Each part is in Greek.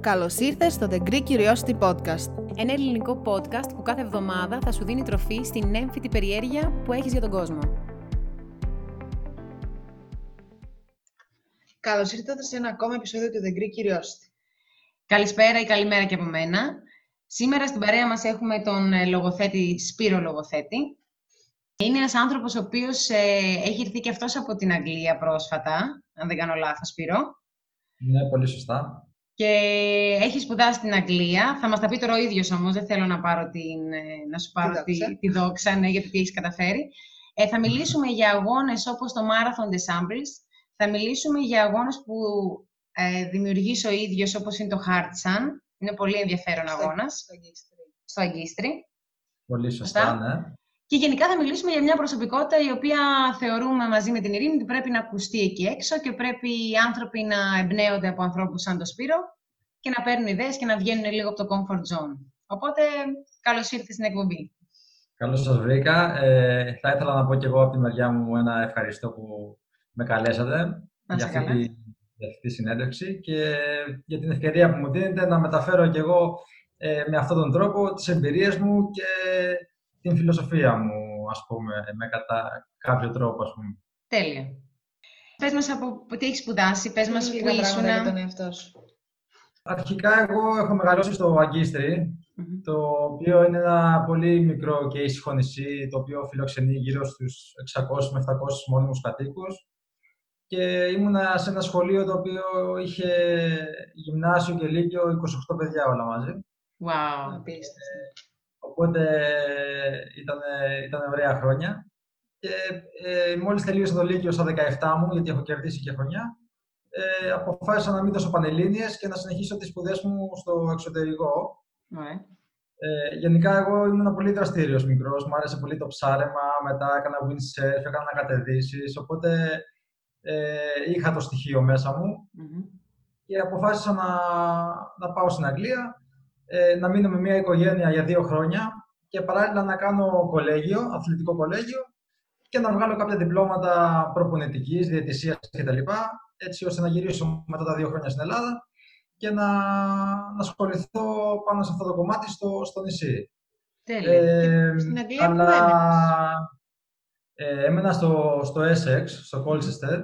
Καλώς ήρθες στο The Greek Curiosity Podcast. Ένα ελληνικό podcast που κάθε εβδομάδα θα σου δίνει τροφή στην έμφυτη περιέργεια που έχεις για τον κόσμο. Καλώς ήρθατε σε ένα ακόμα επεισόδιο του The Greek Curiosity. Καλησπέρα ή καλημέρα και από μένα. Σήμερα στην παρέα μας έχουμε τον ε, λογοθέτη Σπύρο Λογοθέτη. Είναι ένας άνθρωπος ο οποίος ε, έχει έρθει και αυτός από την Αγγλία πρόσφατα, αν δεν κάνω λάθος, Σπύρο. Ναι, πολύ σωστά και έχει σπουδάσει στην Αγγλία. Θα μας τα πει τώρα ο ίδιος όμως, δεν θέλω να, πάρω την, ε, να σου πάρω τη, τη δόξα, ναι, γιατί τι έχεις καταφέρει. Ε, θα μιλήσουμε για αγώνες όπως το Marathon des Samples. Θα μιλήσουμε για αγώνες που ε, δημιουργείς ο ίδιος, όπως είναι το Hard Sun. Είναι πολύ ενδιαφέρον αγώνας. Στο Αγκίστρι. Πολύ σωστά, ναι. Και γενικά θα μιλήσουμε για μια προσωπικότητα η οποία θεωρούμε μαζί με την Ειρήνη ότι πρέπει να ακουστεί εκεί έξω και πρέπει οι άνθρωποι να εμπνέονται από ανθρώπους σαν το Σπύρο και να παίρνουν ιδέες και να βγαίνουν λίγο από το comfort zone. Οπότε, καλώς ήρθες στην εκπομπή. Καλώς σας βρήκα. Ε, θα ήθελα να πω και εγώ από τη μεριά μου ένα ευχαριστώ που με καλέσατε για αυτή, τη, για αυτή τη συνέντευξη και για την ευκαιρία που μου δίνετε να μεταφέρω και εγώ ε, με αυτόν τον τρόπο τις εμπειρίες μου και την φιλοσοφία μου, ας πούμε, με κατά κάποιο τρόπο, ας πούμε. Τέλεια. Πες μας από τι έχεις σπουδάσει, πες μας που ήσουν. για τον εαυτό σου. Αρχικά, εγώ έχω μεγαλώσει στο αγκιστρι το οποίο είναι ένα πολύ μικρό και ήσυχο νησί, το οποίο φιλοξενεί γύρω στους 600 με 700 μόνιμους κατοίκους. Και ήμουνα σε ένα σχολείο το οποίο είχε γυμνάσιο και λύκειο 28 παιδιά όλα μαζί. Wow. Οπότε ήταν, ήταν ωραία χρόνια. Και ε, μόλις τελείωσα το Λύκειο στα 17 μου, γιατί έχω κερδίσει και χρονιά, ε, αποφάσισα να μην δώσω πανελλήνιες και να συνεχίσω τις σπουδές μου στο εξωτερικό. Ναι. Ε, γενικά, εγώ ήμουν πολύ δραστήριος μικρός, μου άρεσε πολύ το ψάρεμα, μετά έκανα windsurf, έκανα κατεδίσεις, οπότε ε, είχα το στοιχείο μέσα μου και αποφάσισα να, να πάω στην Αγγλία ε, να μείνω με μια οικογένεια για δύο χρόνια και παράλληλα να κάνω κολέγιο, αθλητικό κολέγιο και να βγάλω κάποια διπλώματα προπονητικής, διαιτησίας κτλ. Έτσι ώστε να γυρίσω μετά τα δύο χρόνια στην Ελλάδα και να, να ασχοληθώ πάνω σε αυτό το κομμάτι στο, στο νησί. Τέλεια. Ε, στην Αγγλία αλλά, ε, έμενα στο, στο Essex, στο Colchester,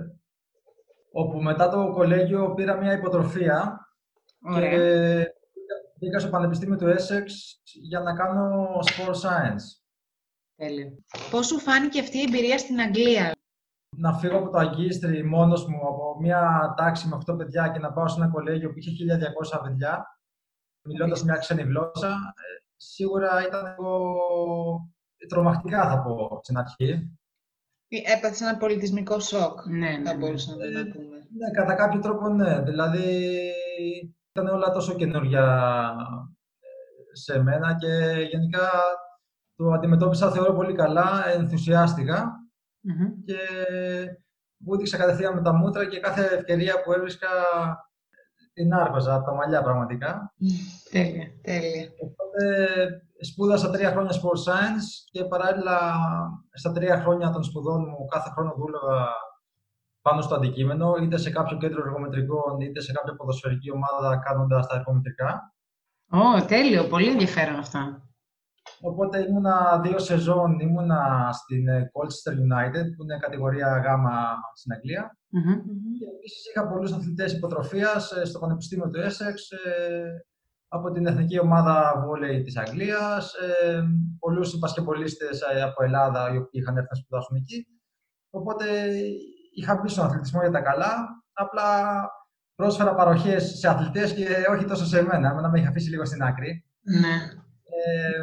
όπου μετά το κολέγιο πήρα μια υποτροφία και Πήγα στο Πανεπιστήμιο του Essex για να κάνω sport science. Τέλειο. Πώς σου φάνηκε αυτή η εμπειρία στην Αγγλία; Να φύγω από το Αγκίστρι μόνος μου από μια τάξη με 8 παιδιά και να πάω σε ένα κολέγιο που είχε 1200 παιδιά, μιλώντας μια ξένη γλώσσα, ε, σίγουρα ήταν εγώ τρομακτικά θα πω στην αρχή. Ε, έπαθε ένα πολιτισμικό σοκ, ναι, ναι, θα ναι. μπορούσαμε να πούμε. Ναι, κατά κάποιο τρόπο ναι. Δηλαδή, ήταν όλα τόσο καινούργια ε, σε μένα και γενικά το αντιμετώπισα θεωρώ πολύ καλά, και μου έδειξα κατευθείαν με τα μούτρα και κάθε ευκαιρία που έβρισκα την άρπαζα από τα μαλλιά πραγματικά. Τέλεια, τέλεια. Οπότε σπούδασα τρία χρόνια sport science και παράλληλα στα τρία χρόνια των σπουδών μου κάθε χρόνο δούλευα πάνω στο αντικείμενο, είτε σε κάποιο κέντρο εργομετρικών, είτε σε κάποια ποδοσφαιρική ομάδα κάνοντας τα εργομετρικά. Ω, τέλειο, πολύ ενδιαφέρον αυτά. Οπότε ήμουνα δύο σεζόν, ήμουνα στην ε, Colchester United, που είναι κατηγορία Γ στην αγγλια mm Και επίσης είχα πολλούς αθλητές υποτροφίας ε, στο Πανεπιστήμιο του Essex, ε, από την Εθνική Ομάδα Βόλεϊ της Αγγλίας, πολλούς μπασκεπολίστες από Ελλάδα, οι οποίοι είχαν έρθει να σπουδάσουν εκεί. Οπότε είχα μπει στον αθλητισμό για τα καλά, απλά πρόσφερα παροχές σε αθλητές και όχι τόσο σε εμένα. Εμένα με είχε αφήσει λίγο στην άκρη. Ναι. Ε,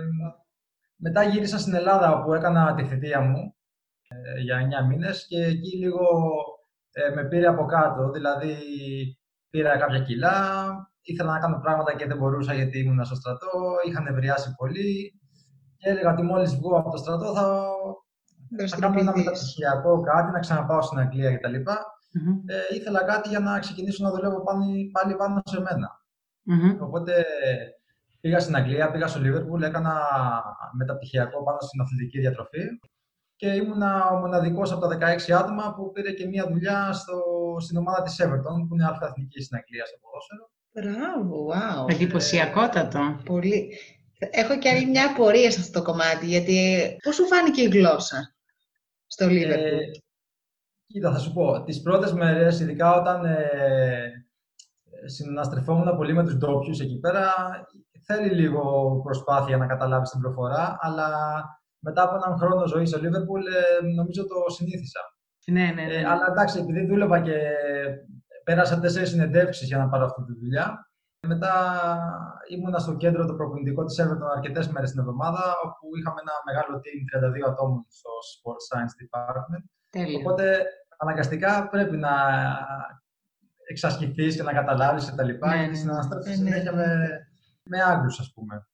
μετά γύρισα στην Ελλάδα όπου έκανα τη θητεία μου ε, για 9 μήνες και εκεί λίγο ε, με πήρε από κάτω, δηλαδή πήρα κάποια κιλά, ήθελα να κάνω πράγματα και δεν μπορούσα γιατί ήμουν στο στρατό, είχαν ευριάσει πολύ και έλεγα ότι μόλις βγω από το στρατό θα θα κάνω ένα μεταπτυχιακό κάτι, να ξαναπάω στην Αγγλία κτλ. Mm-hmm. Ε, ήθελα κάτι για να ξεκινήσω να δουλεύω πάλι, πάλι πάνω σε μένα. Mm-hmm. Οπότε πήγα στην Αγγλία, πήγα στο Λίβερπουλ, έκανα μεταπτυχιακό πάνω στην αθλητική διατροφή και ήμουνα ο μοναδικός από τα 16 άτομα που πήρε και μία δουλειά στο, στην ομάδα της Everton, που είναι αλφα εθνική στην Αγγλία στο ποδόσφαιρο. Μπράβο, wow. Εντυπωσιακότατο. Πολύ. Έχω και άλλη μια απορία σε αυτό το κομμάτι, γιατί πώς σου φάνηκε η γλώσσα; Στο Λίβερπουλ. Ε, κοίτα, θα σου πω, τις πρώτες μέρες, ειδικά όταν ε, συναστρεφόμουν πολύ με τους ντόπιους εκεί πέρα, θέλει λίγο προσπάθεια να καταλάβεις την προφορά, αλλά μετά από έναν χρόνο ζωής στο Λίβερπουλ, ε, νομίζω το συνήθισα. Ναι, ναι, ναι. Ε, αλλά εντάξει, επειδή δούλευα και πέρασα τέσσερις συνεντεύξεις για να πάρω αυτή τη δουλειά. Μετά ήμουνα στο κέντρο το προπονητικό της Everton αρκετές μέρες την εβδομάδα, όπου είχαμε ένα μεγάλο team 32 ατόμων στο Sports Science Department. Τέλεια. Οπότε αναγκαστικά πρέπει να εξασκηθείς και να καταλάβεις κτλ. Ναι, ναι, γιατί ναι. συνέχεια ναι, ναι. με, με Άγγλους, ας πούμε.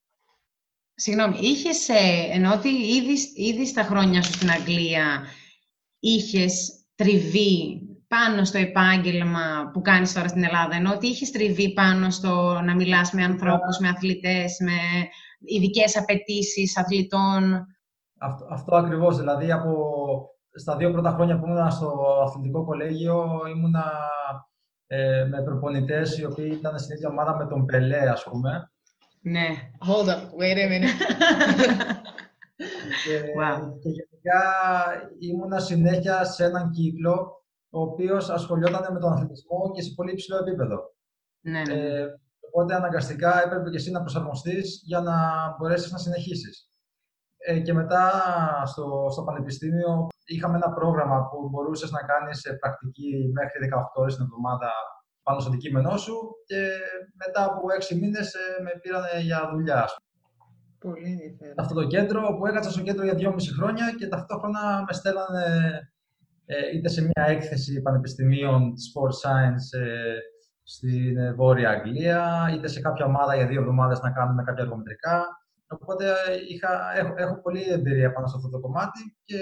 Συγγνώμη, είχες, ε, ενώ ότι ήδη, ήδη στα χρόνια σου στην Αγγλία είχες τριβή πάνω στο επάγγελμα που κάνεις τώρα στην Ελλάδα, ενώ ότι είχες τριβή πάνω στο να μιλάς με ανθρώπους, με αθλητές, με ειδικές απαιτήσεις αθλητών. Αυτό, αυτό ακριβώς, δηλαδή από στα δύο πρώτα χρόνια που ήμουν στο αθλητικό κολέγιο ήμουνα ε, με προπονητές οι οποίοι ήταν στην ίδια ομάδα με τον Πελέ, ας πούμε. Ναι. Hold up, wait a minute. και, και γενικά ήμουνα συνέχεια σε έναν κύκλο ο οποίος ασχολιόταν με τον αθλητισμό και σε πολύ υψηλό επίπεδο. Ναι, ναι. Ε, οπότε αναγκαστικά έπρεπε και εσύ να προσαρμοστείς για να μπορέσεις να συνεχίσεις. Ε, και μετά στο, στο Πανεπιστήμιο είχαμε ένα πρόγραμμα που μπορούσες να κάνεις πρακτική μέχρι 18 ώρες την εβδομάδα πάνω στο αντικείμενό σου και μετά από 6 μήνες ε, με πήραν για δουλειά. Πολύ ενδιαφέρον. Αυτό το κέντρο που έκατσα στο κέντρο για 2,5 χρόνια και ταυτόχρονα με στέλνανε ε, είτε σε μια έκθεση πανεπιστημίων sport science ε, στην ε, Βόρεια Αγγλία, είτε σε κάποια ομάδα για δύο εβδομάδες να κάνουμε κάποια εργομετρικά. Οπότε είχα, έχω, έχω πολλή εμπειρία πάνω σε αυτό το κομμάτι και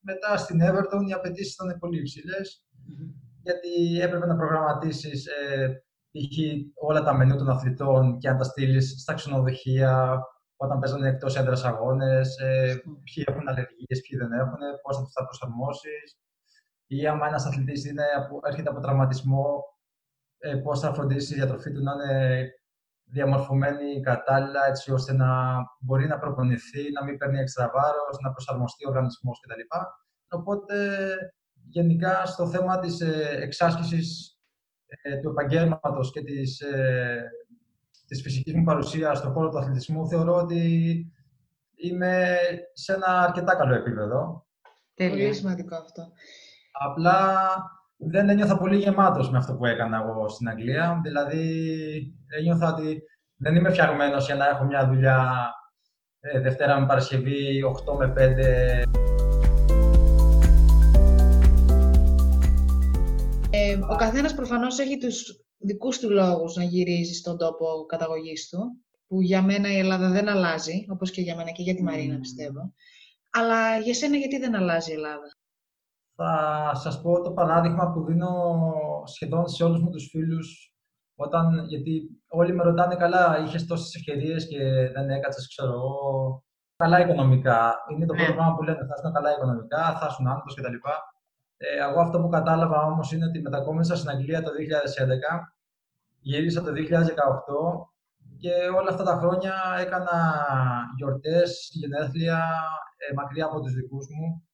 μετά στην Everton οι απαιτήσεις ήταν πολύ υψηλές, γιατί έπρεπε να προγραμματίσεις ε, όλα τα μενού των αθλητών και να τα στείλεις στα ξενοδοχεία, όταν παίζανε εκτός έδρας αγώνες, ε, ποιοι έχουν αλλεργίες, ποιοι δεν έχουν, πώς θα του τα προσαρμόσεις. Ή άμα ένας αθλητής έρχεται από τραυματισμό, ε, πώς θα φροντίσεις η διατροφή του να είναι διαμορφωμένη κατάλληλα, έτσι ώστε να μπορεί να προπονηθεί, να μην παίρνει έξτρα βάρος, να προσαρμοστεί ο οργανισμός κτλ. Οπότε, γενικά, στο θέμα της ε, εξάσκησης ε, του επαγγέλματος και της ε, της φυσικής μου παρουσίας στον χώρο του αθλητισμού, θεωρώ ότι είμαι σε ένα αρκετά καλό επίπεδο. Πολύ σημαντικό αυτό. Απλά δεν ένιωθα πολύ γεμάτος με αυτό που έκανα εγώ στην Αγγλία. Δηλαδή, ένιωθα ότι δεν είμαι φτιαγμένος για να έχω μια δουλειά ε, Δευτέρα με Παρασκευή, 8 με 5. Ε, ο καθένας προφανώς έχει τους δικούς του λόγους να γυρίζει στον τόπο καταγωγής του, που για μένα η Ελλάδα δεν αλλάζει, όπως και για μένα και για τη Μαρίνα πιστεύω. Αλλά για σένα γιατί δεν αλλάζει η Ελλάδα; Θα σας πω το παράδειγμα που δίνω σχεδόν σε όλους μου τους φίλους όταν, γιατί όλοι με ρωτάνε καλά, είχες τόσες ευκαιρίες και δεν έκατσες, ξέρω εγώ, καλά οικονομικά. Είναι το πρώτο ναι. πράγμα που λένε, θα ήσουν καλά οικονομικά, θα ήσουν άνθρωπος κτλ. Ε, εγώ αυτό που κατάλαβα όμως είναι ότι μετακόμισα στην Αγγλία το 2011, γύρισα το 2018 και όλα αυτά τα χρόνια έκανα γιορτές, γενέθλια ε, μακριά από τους δικούς μου.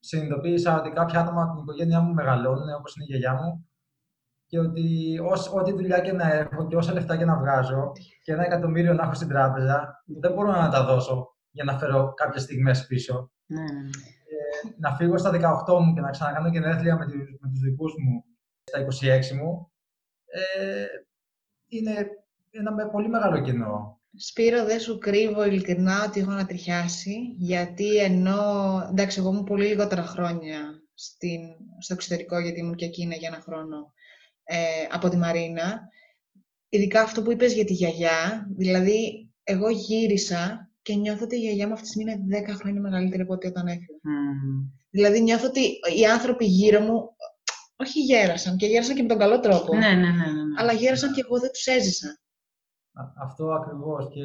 Συνειδητοποίησα ότι κάποια άτομα από την οικογένειά μου μεγαλώνουν, όπως είναι η γιαγιά μου, και ότι ό,τι δουλειά και να έχω και όσα λεφτά και να βγάζω και ένα εκατομμύριο να έχω στην τράπεζα, δεν μπορώ να τα δώσω για να φέρω κάποιες στιγμές πίσω. Ναι, ναι, ναι να φύγω στα 18 μου και να ξανακάνω γενέθλια με, με τους δικούς μου στα 26 μου, ε, είναι ένα με πολύ μεγάλο κοινό. Σπύρο, δεν σου κρύβω ειλικρινά ότι έχω ανατριχιάσει, γιατί ενώ, εντάξει, εγώ ήμουν πολύ λιγότερα χρόνια στην, στο εξωτερικό, γιατί ήμουν και εκείνα για ένα χρόνο, ε, από τη Μαρίνα, ειδικά αυτό που είπες για τη γιαγιά, δηλαδή εγώ γύρισα και νιώθω ότι η γιαγιά μου αυτή τη στιγμή είναι 10 χρόνια μεγαλύτερη από ό,τι όταν έφυγε. Mm. Δηλαδή νιώθω ότι οι άνθρωποι γύρω μου όχι γέρασαν και γέρασαν και με τον καλό τρόπο. Ναι, ναι, ναι, ναι. Αλλά γέρασαν και εγώ δεν τους έζησα. Αυτό ακριβώς. Και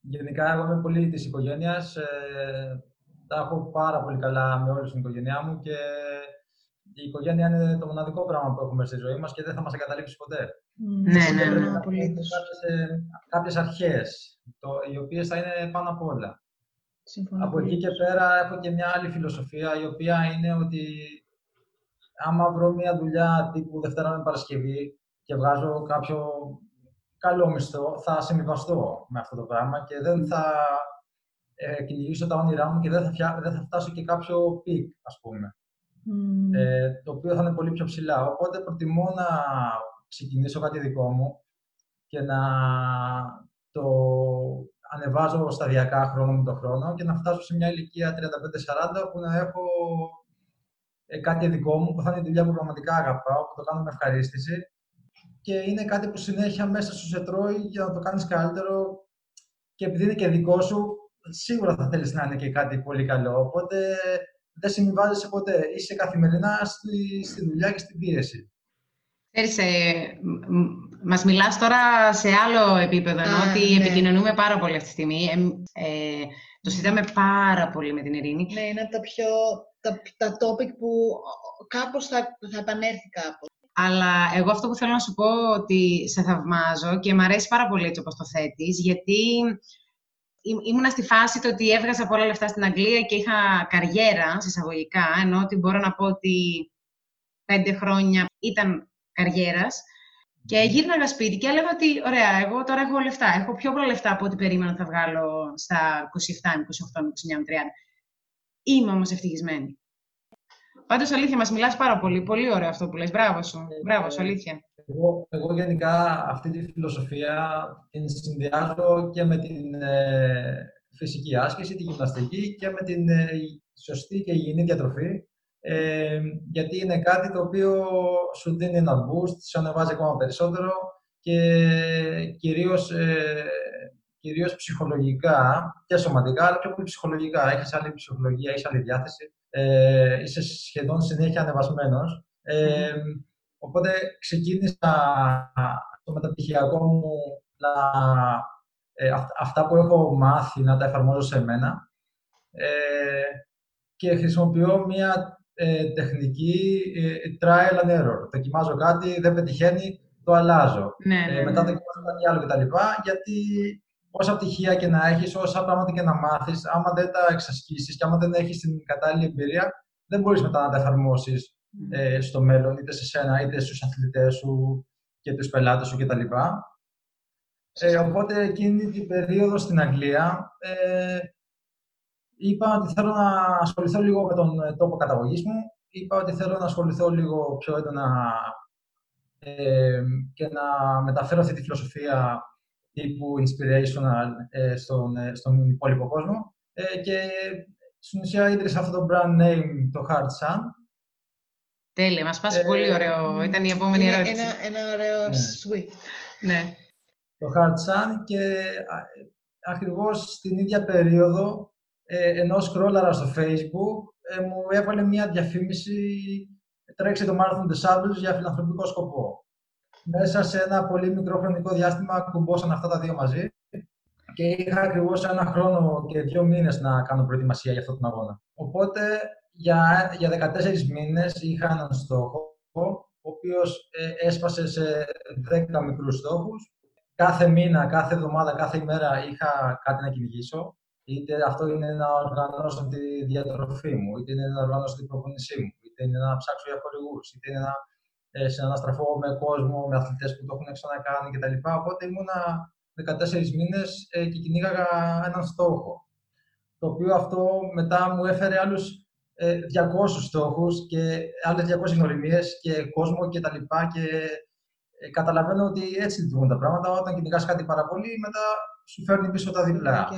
γενικά εγώ είμαι πολύ της οικογένειας. Ε, τα έχω πάρα πολύ καλά με όλη την οικογένειά μου και η οικογένεια είναι το μοναδικό πράγμα που έχουμε στη ζωή μας και δεν θα μας εγκαταλείψει ποτέ. Ναι, ναι, ναι. ναι. Κάποιες, κάποιες αρχές, το, οι οποίες θα είναι πάνω απ' όλα. Συμφωνώ από εκεί και πέρα έχω και μια άλλη φιλοσοφία, η οποία είναι ότι άμα βρω μια δουλειά τύπου Δευτέρα με Παρασκευή και βγάζω κάποιο καλό μισθό, θα συμβιβαστώ με αυτό το πράγμα και δεν θα ε, κυνηγήσω τα όνειρά μου και δεν θα, δεν θα φτάσω και κάποιο peak, ας πούμε. Ε, το οποίο θα είναι πολύ πιο ψηλά. Οπότε προτιμώ να ξεκινήσω κάτι δικό μου και να το ανεβάζω σταδιακά χρόνο με το χρόνο και να φτάσω σε μια ηλικία 35-40 που να έχω ε, κάτι δικό μου που θα είναι η δουλειά που πραγματικά αγαπάω, που το κάνω με ευχαρίστηση και είναι κάτι που συνέχεια μέσα σου σε τρώει για να το κάνεις καλύτερο και επειδή είναι και δικό σου, σίγουρα θα θέλεις να είναι και κάτι πολύ καλό. Οπότε δεν συμβιβάζεσαι ποτέ. Είσαι καθημερινά στη, στη δουλειά και στην πίεση. Ξέρεις, ε, μας μιλάς τώρα σε άλλο επίπεδο, ενώ ότι ναι. επικοινωνούμε πάρα πολύ αυτή τη στιγμή. Ε, ε, το συζητάμε πάρα πολύ με την Ειρήνη. Ναι, είναι από τα πιο τα, τα topic που κάπως θα, θα επανέλθει κάπως. Αλλά εγώ αυτό που θέλω να σου πω ότι σε θαυμάζω και μου αρέσει πάρα πολύ έτσι όπως το θέτεις, γιατί ήμουνα στη φάση το ότι έβγαζα πολλά λεφτά στην Αγγλία και είχα καριέρα, συσσαγωγικά, ενώ ότι μπορώ να πω ότι πέντε χρόνια ήταν καριέρας. Και γύρναγα σπίτι και έλεγα ότι, ωραία, εγώ τώρα έχω λεφτά. Έχω πιο πολλά λεφτά από ό,τι περίμενα να θα βγάλω στα 27, 28, 29, 30. Είμαι όμως ευτυχισμένη. Πάντως, αλήθεια, μας μιλάς πάρα πολύ. Πολύ ωραίο αυτό που λες. Μπράβο σου. Ε, Μπράβο σου, αλήθεια. Εγώ, εγώ γενικά αυτή τη φιλοσοφία την συνδυάζω και με την ε, φυσική άσκηση, τη γυμναστική και με την ε, σωστή και υγιεινή διατροφή. Ε, γιατί είναι κάτι το οποίο σου δίνει ένα boost, σου ανεβάζει ακόμα περισσότερο και κυρίως, ε, κυρίως ψυχολογικά και σωματικά, αλλά πιο πολύ ψυχολογικά. Έχεις άλλη ψυχολογία, έχεις άλλη διάθεση, ε, είσαι σχεδόν συνέχεια ανεβασμένος. Ε, Οπότε ξεκίνησα το μεταπτυχιακό μου να, ε, αυτά που έχω μάθει να τα εφαρμόζω σε μένα ε, και χρησιμοποιώ μια ε, τεχνική ε, trial and error. Δοκιμάζω κάτι, δεν πετυχαίνει, το αλλάζω. Ναι, ναι, μετά ναι. δοκιμάζω κάτι άλλο κτλ. Γιατί όσα πτυχία και να έχεις, όσα πράγματα και να μάθεις, άμα δεν τα εξασκήσεις και άμα δεν έχεις την κατάλληλη εμπειρία, δεν μπορείς μετά να τα εφαρμόσεις ε, στο μέλλον, είτε σε σένα, είτε στους αθλητές σου και τους πελάτες σου κτλ. Ε, οπότε εκείνη την περίοδο στην Αγγλία ε, είπα ότι θέλω να ασχοληθώ λίγο με τον ε, τόπο καταγωγής μου. Είπα ότι θέλω να ασχοληθώ λίγο πιο έντονα ε, και να μεταφέρω αυτή τη φιλοσοφία τύπου inspirational ε, στον, ε, στον υπόλοιπο κόσμο. Ε, και στην ουσία ίδρυσα αυτό το brand name, το Hard Sun, Τέλεια, μας πάσει πολύ ε, ωραίο. Ήταν η επόμενη είναι ερώτηση. Ένα, ένα ωραίο ναι. sweet. Ναι. Το Hard Sun και ακριβώς στην ίδια περίοδο ε, ενώ σκρόλαρα στο facebook ε, μου έβαλε μια διαφήμιση τρέξει το Marathon des Sables για φιλανθρωπικό σκοπό. Μέσα σε ένα πολύ μικρό χρονικό διάστημα κουμπώσαν αυτά τα δύο μαζί και είχα ακριβώς ένα χρόνο και δύο μήνες να κάνω προετοιμασία για αυτόν τον αγώνα. Οπότε για, για 14 μήνες είχα έναν στόχο, ο οποίος ε, έσπασε σε 10 μικρούς στόχους. Κάθε μήνα, κάθε εβδομάδα, κάθε ημέρα είχα κάτι να κυνηγήσω. Είτε αυτό είναι να οργανώσω τη διατροφή μου, είτε είναι να οργανώσω την προπονησή μου, είτε είναι να ψάξω για χορηγούς, είτε είναι να ε, συναναστραφώ με κόσμο, με αθλητές που το έχουν ξανακάνει κτλ. Οπότε ήμουνα 14 μήνες ε, και κυνήγαγα έναν στόχο. Το οποίο αυτό μετά μου έφερε άλλους 200 ε, στόχους και άλλες 200 γνωριμίες και κόσμο και τα λοιπά και ε, καταλαβαίνω ότι έτσι λειτουργούν τα πράγματα. Όταν κυνηγάς κάτι πάρα πολύ, μετά σου φέρνει πίσω τα διπλά.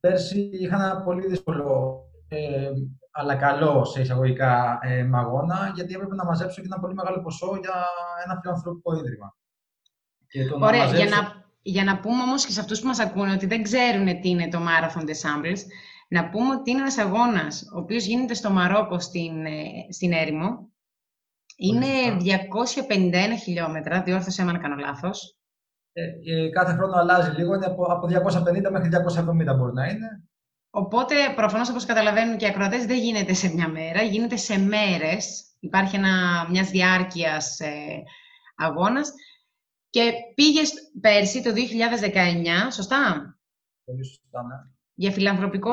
Πέρσι είχα ένα πολύ δύσκολο, ε, αλλά καλό σε εισαγωγικά ε, μαγώνα, γιατί έπρεπε να μαζέψω και ένα πολύ μεγάλο ποσό για ένα φιλανθρωπικό ίδρυμα. Ωραία, για, να, για να πούμε όμως και σε αυτούς που μας ακούνε ότι δεν ξέρουν τι είναι το Marathon des Samples, να πούμε ότι είναι ένας αγώνας, ο οποίος γίνεται στο Μαρόκο, στην, ε, στην έρημο. Είναι 251 χιλιόμετρα, διόρθωσέ με αν κάνω λάθος. Ε, κάθε χρόνο αλλάζει λίγο, είναι από, από 250 μέχρι 270 μπορεί να είναι. Οπότε, προφανώς, όπως καταλαβαίνουν και οι ακροατές, δεν γίνεται σε μια μέρα, γίνεται σε μέρες. Υπάρχει ένα, μιας διάρκειας ε, αγώνας. Και πήγες πέρσι, το 2019, σωστά; Πολύ σωστά, ναι. Για φιλανθρωπικό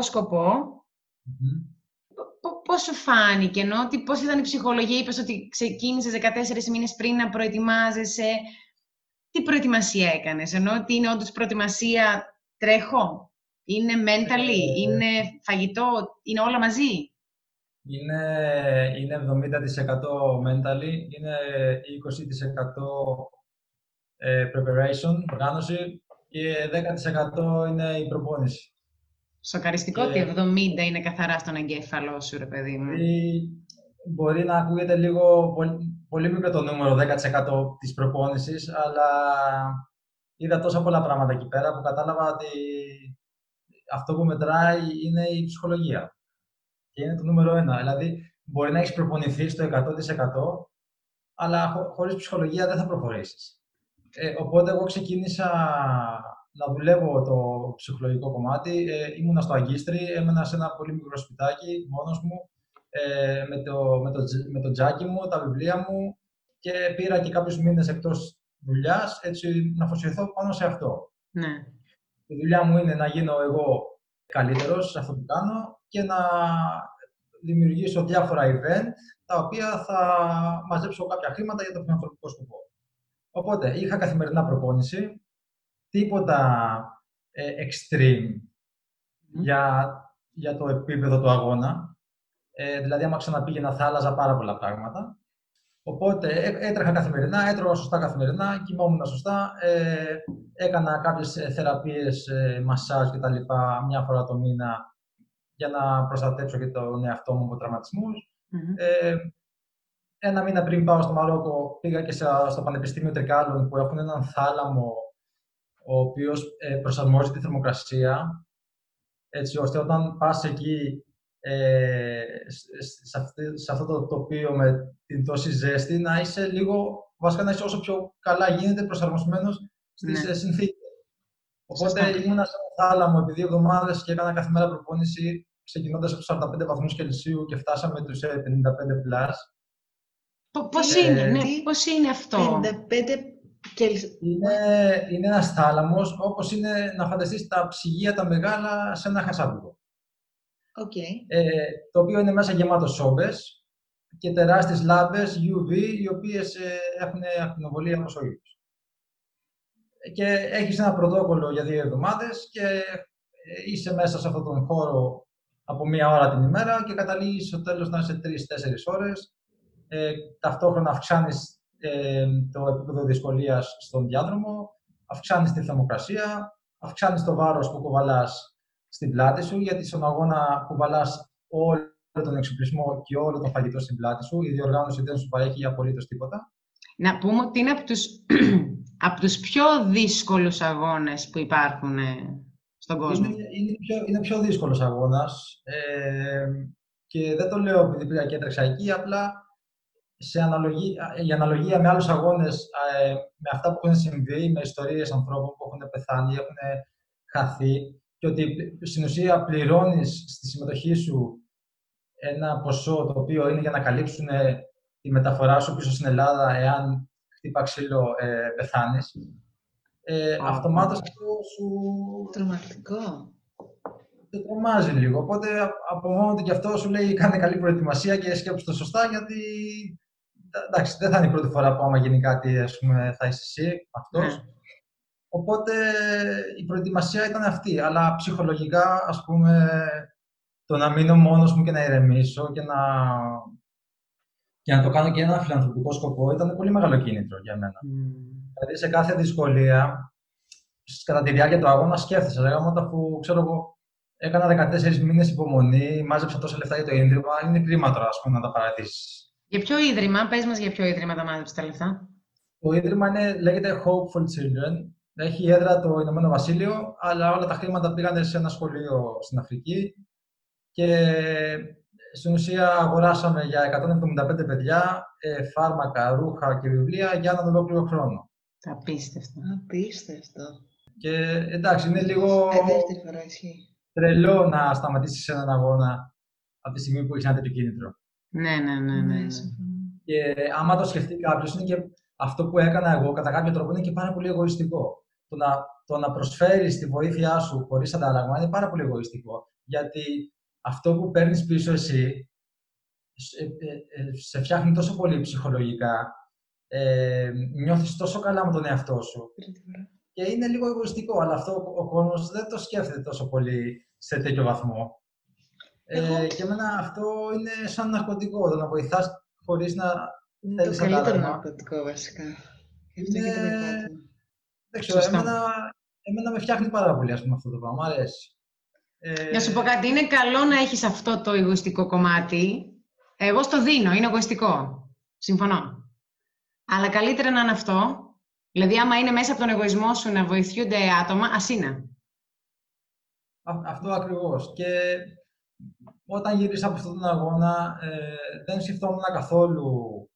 Πώς σου φάνηκε, ενώ, πώς ήταν η ψυχολογία, είπες ότι ξεκίνησες 14 μήνες πριν να προετοιμάζεσαι. Τι προετοιμασία έκανες, ενώ ότι είναι όντως προετοιμασία τρέχω, είναι mentally, ε, είναι φαγητό, είναι όλα μαζί; Είναι, είναι 70% mentally, είναι 20% ε, preparation, οργάνωση και 10% είναι η προπόνηση. Σοκαριστικό ότι 70 είναι καθαρά στον εγκέφαλό σου, ρε παιδί μου. Μπορεί να ακούγεται λίγο πολύ, πολύ μικρό το νούμερο 10% της προπόνησης, αλλά είδα τόσα πολλά πράγματα εκεί πέρα που κατάλαβα ότι αυτό που μετράει είναι η ψυχολογία. Και είναι το νούμερο ένα. Δηλαδή, μπορεί να έχεις προπονηθεί στο 100%, αλλά χω, χωρίς ψυχολογία δεν θα προχωρήσεις. Ε, οπότε, εγώ ξεκίνησα να δουλεύω το ψυχολογικό κομμάτι. Ε, ήμουνα στο Αγκίστρι, έμενα σε ένα πολύ μικρό σπιτάκι, μόνος μου, ε, με, το, με, το, με το τζάκι μου, τα βιβλία μου και πήρα και κάποιους μήνες εκτός δουλειάς, έτσι να αφοσιωθώ πάνω σε αυτό. Ναι. Η δουλειά μου είναι να γίνω εγώ καλύτερος σε αυτό που κάνω και να δημιουργήσω διάφορα event τα οποία θα μαζέψω κάποια χρήματα για το φιλανθρωπικό σκοπό. Οπότε είχα καθημερινά προπόνηση, τίποτα ε, extreme για, για το επίπεδο του αγώνα. Ε, δηλαδή, άμα ξαναπήγαινα, θα άλλαζα πάρα πολλά πράγματα. Οπότε ε, έτρεχα καθημερινά, έτρωγα σωστά καθημερινά, κοιμόμουν σωστά, ε, έκανα κάποιες ε, θεραπείες, ε, μασάζ και τα λοιπά μια φορά το μήνα για να προστατέψω και τον εαυτό μου από τραυματισμούς. Ε, ένα μήνα πριν πάω στο Μαρόκο πήγα και στο Πανεπιστήμιο Τρικάλων που έχουν έναν θάλαμο ο οποίος ε, προσαρμόζει τη θερμοκρασία έτσι ώστε όταν πας εκεί ε, σε, αυτό το τοπίο με την τόση ζέστη να είσαι λίγο, βασικά να είσαι όσο πιο καλά γίνεται προσαρμοσμένος στις ναι. Ε, συνθήκες. Οπότε ήμουν σε ένα θάλαμο επί δύο εβδομάδες και έκανα κάθε μέρα προπόνηση ξεκινώντας από 45 βαθμούς Κελσίου και φτάσαμε τους 55 πλάς. Πώς είναι, ναι, πώς είναι αυτό; 55 είναι, είναι ένας θάλαμος, όπως είναι να φανταστείς τα ψυγεία τα μεγάλα σε ένα χασάπουδο. Okay. Ε, το οποίο είναι μέσα γεμάτος σόμπες και τεράστιες λάμπες UV, οι οποίες ε, έχουν ακτινοβολία όπως ο ήλιος. Και έχεις ένα πρωτόκολλο για δύο εβδομάδες και ε, είσαι μέσα σε αυτόν τον χώρο από μία ώρα την ημέρα και καταλήγεις στο τέλος να είσαι τρεις-τέσσερις ώρες. Ε, ταυτόχρονα αυξάνεις ε, το επίπεδο δυσκολίας στον διάδρομο, αυξάνεις τη θερμοκρασία, αυξάνεις το βάρος που κουβαλάς στην πλάτη σου, γιατί στον αγώνα κουβαλάς όλο τον εξοπλισμό και όλο το φαγητό στην πλάτη σου. Η διοργάνωση δεν σου παρέχει απολύτως τίποτα. Να πούμε ότι είναι από τους, από τους πιο δύσκολους αγώνες που υπάρχουν ε, στον κόσμο. Είναι, είναι, πιο, είναι πιο δύσκολος αγώνας ε, και δεν το λέω επειδή πήγα και έτρεξα εκεί, απλά σε αναλογία, η αναλογία με άλλους αγώνες, ε, με αυτά που έχουν συμβεί, με ιστορίες ανθρώπων που έχουν πεθάνει, έχουν χαθεί και ότι στην ουσία πληρώνεις στη συμμετοχή σου ένα ποσό το οποίο είναι για να καλύψουν τη μεταφορά σου πίσω στην Ελλάδα εάν χτύπα ξύλο ε, πεθάνεις. Ε, αυτομάτως αυτό σου... Τρομακτικό. Το τρομάζει λίγο. Οπότε από μόνο του και αυτό σου λέει κάνε καλή προετοιμασία και σκέψου το σωστά γιατί εντάξει, δεν θα είναι η πρώτη φορά που άμα γίνει κάτι, ας πούμε, θα είσαι εσύ, αυτός. Ναι. Οπότε η προετοιμασία ήταν αυτή, αλλά ψυχολογικά, ας πούμε, το να μείνω μόνος μου και να ηρεμήσω και να, και να το κάνω και ένα φιλανθρωπικό σκοπό ήταν πολύ μεγάλο κίνητρο για μένα. Δηλαδή, σε κάθε δυσκολία, κατά τη διάρκεια του αγώνα, σκέφτεσαι, λέγαμε, αφού ξέρω εγώ, έκανα 14 μήνες υπομονή, μάζεψα τόσα λεφτά για το ίδρυμα, είναι κρίμα τώρα, ας πούμε, να τα παρατήσεις. Για ποιο ίδρυμα, πες μας για ποιο ίδρυμα τα μάζεψες τα λεφτά. Το ίδρυμα είναι, λέγεται Hope for Children. Έχει έδρα το Ηνωμένο Βασίλειο, αλλά όλα τα χρήματα πήγαν σε ένα σχολείο στην Αφρική. Και στην ουσία αγοράσαμε για 175 παιδιά ε, φάρμακα, ρούχα και βιβλία για έναν ολόκληρο χρόνο. Απίστευτο. Απίστευτο. Και εντάξει, είναι λίγο... Ε, δεύτερη φορά ισχύει. τρελό να σταματήσεις σε έναν αγώνα από τη στιγμή που έχεις ένα τέτοιο κίνητρο. Ναι, ναι, ναι. ναι. ναι. Και άμα το σκεφτεί κάποιος, είναι και αυτό που έκανα εγώ κατά κάποιο τρόπο είναι και πάρα πολύ εγωιστικό. Το να, το να προσφέρεις τη βοήθειά σου χωρίς αντάλλαγμα είναι πάρα πολύ εγωιστικό. Γιατί αυτό που παίρνεις πίσω εσύ σε, ε, ε, σε φτιάχνει τόσο πολύ ψυχολογικά. Ε, νιώθεις τόσο καλά με τον εαυτό σου. Και είναι λίγο εγωιστικό, αλλά αυτό ο κόσμος δεν το σκέφτεται τόσο πολύ σε τέτοιο βαθμό. Ε, και εμένα αυτό είναι σαν ναρκωτικό, το να βοηθάς χωρίς να είναι θέλεις το καλύτερο ναρκωτικό, βασικά. Είναι... Δεν ξέρω, εμένα, εμένα με φτιάχνει πάρα πολύ, ας πούμε, αυτό το πράγμα. Μ' αρέσει. Ε... Να σου πω κάτι, είναι καλό να έχεις αυτό το εγωιστικό κομμάτι. Εγώ στο δίνω, είναι εγωιστικό. Συμφωνώ. Αλλά καλύτερα να είναι αυτό. Δηλαδή, άμα είναι μέσα από τον εγωισμό σου να βοηθούνται άτομα, ας είναι. αυτό ακριβώς. Και όταν γύρισα από αυτόν τον αγώνα, ε, δεν σκεφτόμουν καθόλου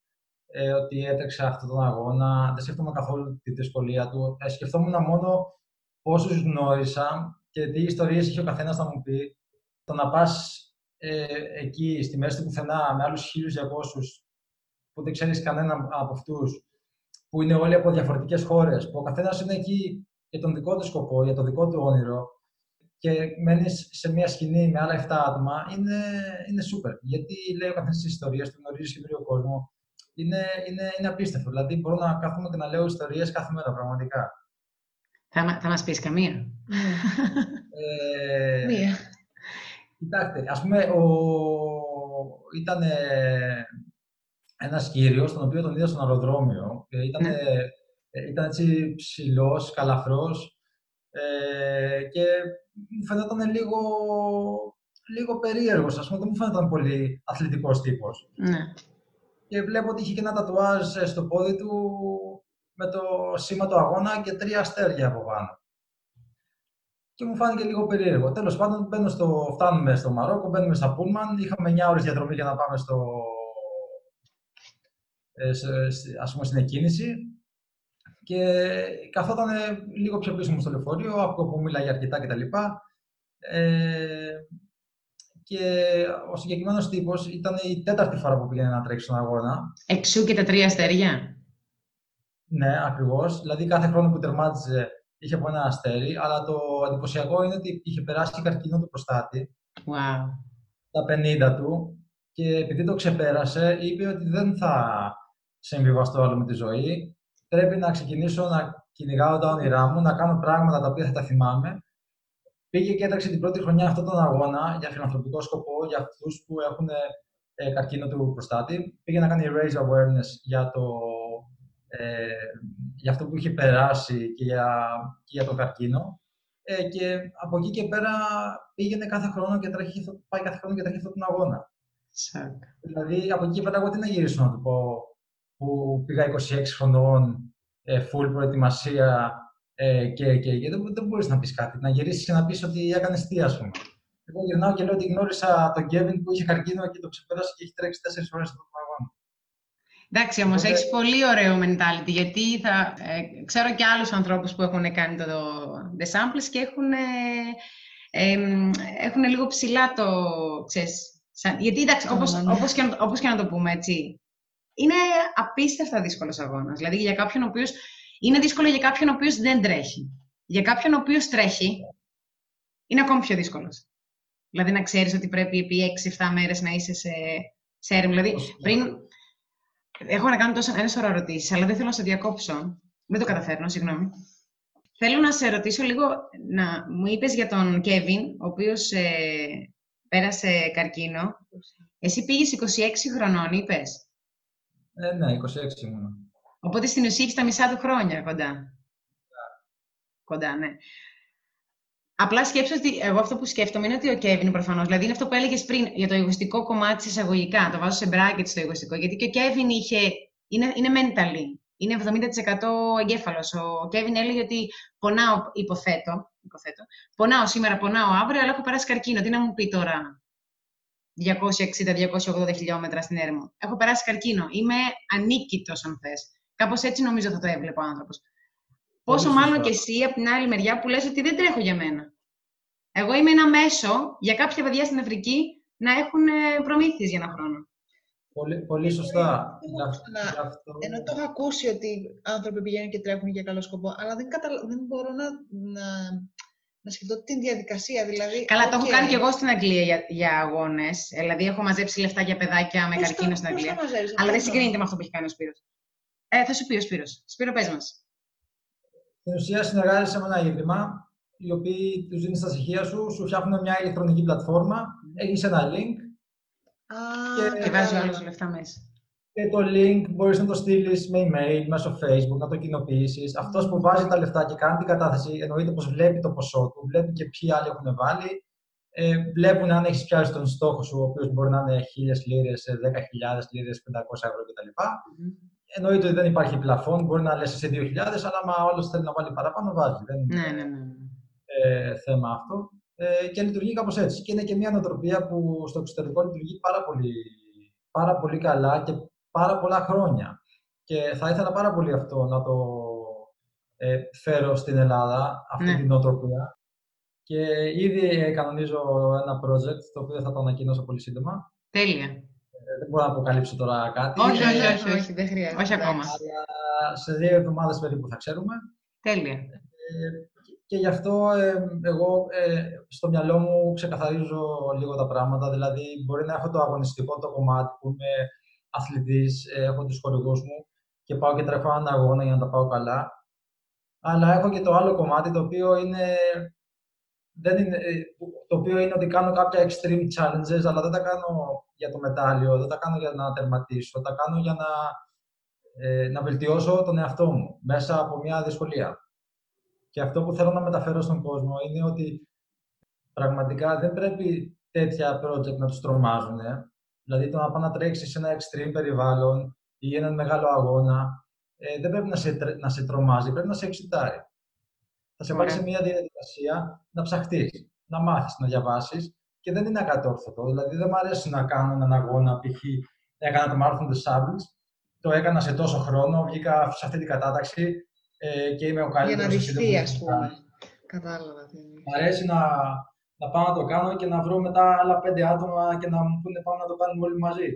ε, ότι έτρεξα αυτόν τον αγώνα, δεν σκεφτόμουν καθόλου τη δυσκολία του. Ε, σκεφτόμουν μόνο πόσους γνώρισα και τι ιστορίες είχε ο καθένας να μου πει. Το να πας ε, εκεί, στη μέση του πουθενά, με άλλους 1.200 που δεν ξέρεις κανέναν από αυτούς, που είναι όλοι από διαφορετικές χώρες, που ο καθένας είναι εκεί για τον δικό του σκοπό, για το δικό του όνειρο και μένεις σε μια σκηνή με άλλα 7 άτομα, είναι, είναι super. Γιατί λέει ο καθένας τις ιστορίες του, γνωρίζεις και ο κόσμο. Είναι, είναι, είναι απίστευτο. Δηλαδή, μπορώ να κάθομαι και να λέω ιστορίες κάθε μέρα, πραγματικά. Θα, θα μας πεις καμία. ε, Μία. Κοιτάξτε, ας πούμε, ο... ήταν ένας κύριος, τον οποίο τον είδα στον αεροδρόμιο. Ήταν, ναι. Ε, ήταν έτσι ψηλός, καλαφρός ε, και μου φαίνονταν λίγο, λίγο περίεργος, ας πούμε, δεν μου φαίνονταν πολύ αθλητικός τύπος. Ναι. Και βλέπω ότι είχε και ένα τατουάζ στο πόδι του με το σήμα του αγώνα και τρία αστέρια από πάνω. Και μου φάνηκε λίγο περίεργο. Τέλος πάντων, μπαίνω στο, φτάνουμε στο Μαρόκο, μπαίνουμε στα Πούλμαν. Είχαμε 9 ώρε διαδρομή για να πάμε στο, ε, ας πούμε, στην εκκίνηση. Και καθόταν λίγο πιο πίσω μου στο λεωφορείο, από που μιλάει αρκετά κτλ. Ε, και ο συγκεκριμένος τύπος ήταν η τέταρτη φορά που πήγαινε να τρέξει στον αγώνα. Εξού και τα τρία αστέρια. Ναι, ακριβώς. Δηλαδή κάθε χρόνο που τερμάτιζε είχε από ένα αστέρι, αλλά το εντυπωσιακό είναι ότι είχε περάσει καρκίνο του προστάτη. Wow. Τα 50 του. Και επειδή το ξεπέρασε, είπε ότι δεν θα συμβιβαστώ άλλο με τη ζωή. Πρέπει να ξεκινήσω να κυνηγάω τα όνειρά μου, να κάνω πράγματα τα οποία θα τα θυμάμαι. Πήγε και έταξε την πρώτη χρονιά αυτόν τον αγώνα για φιλανθρωπικό σκοπό, για αυτούς που έχουν ε, καρκίνο του προστάτη. Πήγε να κάνει raise awareness για το ε, για αυτό που είχε περάσει και για, και για τον καρκίνο. Ε, και από εκεί και πέρα πήγαινε κάθε χρόνο και τρέχει, πάει κάθε χρόνο και τρέχει αυτόν τον αγώνα. Σακ. Δηλαδή, από εκεί και πέρα, εγώ τι να γυρίσω να του πω που πήγα 26 χρονών, ε, full προετοιμασία ε, και, και, και δεν, δεν μπορείς να πεις κάτι. Να γυρίσεις και να πεις ότι έκανες τι, ας πούμε. Εγώ γυρνάω και λέω ότι γνώρισα τον Κέβιν που είχε καρκίνο και το ξεπέρασε και έχει τρέξει τέσσερις φορές στον αγώνα. Εντάξει, όμως Οπότε... έχεις πολύ ωραίο mentality, γιατί θα, ε, ξέρω και άλλους ανθρώπους που έχουν κάνει το The Samples και έχουν, ε, έχουν λίγο ψηλά το, ξέρεις, σαν, γιατί εντάξει, όπως, ναι. όπως, και, όπως και να το πούμε έτσι, είναι απίστευτα δύσκολος αγώνας. Δηλαδή για κάποιον ο οποίος. Είναι δύσκολο για κάποιον ο οποίος δεν τρέχει. Για κάποιον ο οποίος τρέχει, είναι ακόμη πιο δύσκολος. Δηλαδή να ξέρεις ότι πρέπει επί 6-7 μέρες να είσαι σε, σε έρευνα. Δηλαδή πριν, Έχω να κάνω τόσο ένα σωρό ερωτήσεις, αλλά δεν θέλω να σε διακόψω. Δεν το καταφέρνω, συγγνώμη. Θέλω να σε ρωτήσω λίγο, να μου είπες για τον Κέβιν, ο οποίος ε, πέρασε καρκίνο. Εσύ πήγες 26 χρονών, είπες; Ε, ναι, 26 ήμουν. Οπότε στην ουσία έχεις τα μισά του χρόνια κοντά. Ναι. Κοντά, ναι. Απλά σκέψω ότι εγώ αυτό που σκέφτομαι είναι ότι ο Κέβιν προφανώς, δηλαδή είναι αυτό που έλεγες πριν για το εγωιστικό κομμάτι της εισαγωγικά. Το βάζω σε bracket στο εγωιστικό. Γιατί και ο Κέβιν είχε. Είναι, είναι mentally. Είναι 70% εγκέφαλος. Ο Κέβιν έλεγε ότι πονάω, υποθέτω, υποθέτω, πονάω σήμερα, πονάω αύριο, αλλά έχω περάσει καρκίνο. Τι να μου πει τώρα 260-280 χιλιόμετρα στην έρημο. Έχω περάσει καρκίνο. Είμαι ανίκητος, αν θες. Κάπως έτσι νομίζω θα το έβλεπε ο άνθρωπος. Πόσο μάλλον και εσύ από την άλλη μεριά που λες ότι δεν τρέχω για μένα. Εγώ είμαι ένα μέσο για κάποια παιδιά στην Αφρική να έχουν ε, προμήθειες για ένα χρόνο. Πολύ, πολύ σωστά. Ενώ το έχω ακούσει ότι άνθρωποι πηγαίνουν και τρέχουν για καλό σκοπό, αλλά δεν, δεν μπορώ να, να, να σκεφτώ την διαδικασία. Δηλαδή, Καλά, okay. το έχω κάνει και εγώ στην Αγγλία για, για αγώνες. Δηλαδή, έχω μαζέψει λεφτά για παιδάκια με καρκίνο στην Αγγλία. αλλά δεν συγκρίνεται με αυτό που έχει κάνει ο Σπύρος. Ε, θα σου πει ο Σπύρος. Σπύρο, πες μας. Στην ουσία συνεργάζεσαι με ένα ίδρυμα οι οποίοι τους δίνεις τα στοιχεία σου, σου φτιάχνουν μια ηλεκτρονική πλατφόρμα, έχεις ένα link. και, και βάζει όλε λεφτά μέσα. Και το link μπορείς να το στείλεις με email, μέσω Facebook, να το κοινοποιήσεις. Αυτός που βάζει τα λεφτά και κάνει την κατάθεση, εννοείται πως βλέπει το ποσό του, βλέπει και ποιοι άλλοι έχουν βάλει. Ε, βλέπουν αν έχεις πιάσει τον στόχο σου, ο οποίος μπορεί να είναι 1000 λίρες, 10.000 λίρες, 500 ευρώ κτλ. Mm-hmm. Εννοείται ότι δεν υπάρχει πλαφόν, μπορεί να λες σε 2.000, αλλά άμα όλος θέλει να βάλει παραπάνω, βάζει. Δεν είναι... Ναι, ναι, ναι ε, θέμα αυτό. Ε, και λειτουργεί κάπως έτσι. Και είναι και μια νοοτροπία που στο εξωτερικό λειτουργεί πάρα πολύ, πάρα πολύ καλά και πάρα πολλά χρόνια. Και θα ήθελα πάρα πολύ αυτό να το ε, φέρω στην Ελλάδα, αυτή ναι. την νοοτροπία. Και ήδη κανονίζω ένα project, το οποίο θα το ανακοινώσω πολύ σύντομα. Τέλεια. Ε, δεν μπορώ να αποκαλύψω τώρα κάτι. Όχι, όχι, όχι, όχι, δεν χρειάζεται. Όχι ακόμα. Αλλά σε δύο εβδομάδες περίπου θα ξέρουμε. Τέλεια. Ε, και γι' αυτό ε, εγώ ε, στο μυαλό μου ξεκαθαρίζω λίγο τα πράγματα. Δηλαδή, μπορεί να έχω το αγωνιστικό το κομμάτι που είμαι αθλητής, ε, έχω τους χορηγούς μου και πάω και τρέχω έναν αγώνα για να τα πάω καλά. Αλλά έχω και το άλλο κομμάτι το οποίο είναι, δεν είναι, ε, το οποίο είναι ότι κάνω κάποια extreme challenges, αλλά δεν τα κάνω για το μετάλλιο, δεν τα κάνω για να τερματίσω, τα κάνω για να, ε, να βελτιώσω τον εαυτό μου μέσα από μια δυσκολία. Και αυτό που θέλω να μεταφέρω στον κόσμο είναι ότι πραγματικά δεν πρέπει τέτοια project να τους τρομάζουν. Δηλαδή το να πάει να τρέξεις σε ένα extreme περιβάλλον ή έναν μεγάλο αγώνα, ε, δεν πρέπει να σε, να σε τρομάζει, πρέπει να σε εξητάρει. Θα σε πάρει σε μια διαδικασία να ψαχτείς, να μάθεις, να διαβάσεις και δεν είναι ακατόρθωτο. Δηλαδή δεν μου αρέσει να κάνω έναν αγώνα, π.χ. έκανα το Marathon des Sables, το έκανα σε τόσο χρόνο, βγήκα σε αυτή την κατάταξη, ε, και είμαι ο καλύτερος. Για να δειχθεί, ας πούμε. Κατάλαβα. Μ' αρέσει να, να πάω να το κάνω και να βρω μετά άλλα πέντε άτομα και να μου πούνε πάμε να το κάνουμε όλοι μαζί.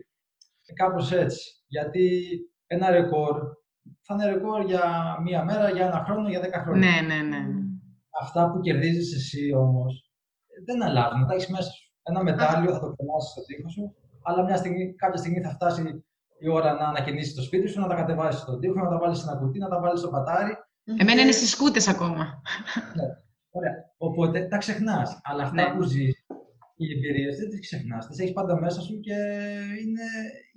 Ε, κάπως έτσι. Γιατί ένα ρεκόρ θα είναι ρεκόρ για μία μέρα, για ένα χρόνο, για δέκα χρόνια. Ναι, ναι, ναι. Αυτά που κερδίζεις εσύ όμως δεν αλλάζουν, τα έχεις μέσα σου. Ένα μετάλλιο θα το κρεμάσεις στο τοίχο σου, αλλά μια στιγμή, κάποια στιγμή θα φτάσει η ώρα να ανακαινήσεις το σπίτι σου, να τα κατεβάσεις στον τοίχο, να τα βάλεις σε ένα κουτί, να τα βάλεις στο πατάρι. Εμένα είναι στις κούτε ακόμα. Ναι, ωραία. Οπότε τα ξεχνάς. Αλλά αυτά ναι. που ζεις, οι εμπειρίες δεν τις ξεχνάς. Τις έχεις πάντα μέσα σου και είναι,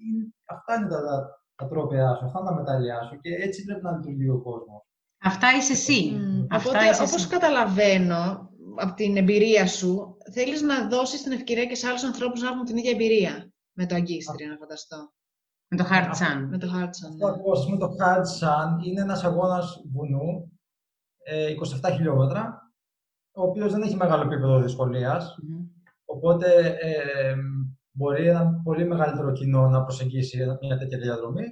είναι, αυτά είναι τα, τα, τα τρόπια σου, αυτά είναι τα μετάλλια σου και έτσι πρέπει να λειτουργεί ο κόσμος. Αυτά είσαι εσύ. Mm. Αυτά Οπότε, όπως καταλαβαίνω από την εμπειρία σου, θέλεις να δώσεις την ευκαιρία και σε άλλους ανθρώπους να έχουν την ίδια εμπειρία με το αγκίστρι, να φανταστώ. Με το Hard Sun. Με το Hard Sun. Ναι. με το Hard Sun είναι ένας αγώνας βουνού, 27 ε, χιλιόμετρα, ο οποίος δεν έχει μεγάλο επίπεδο Οπότε ε, μπορεί ένα πολύ μεγαλύτερο κοινό να προσεγγίσει μια τέτοια διαδρομή.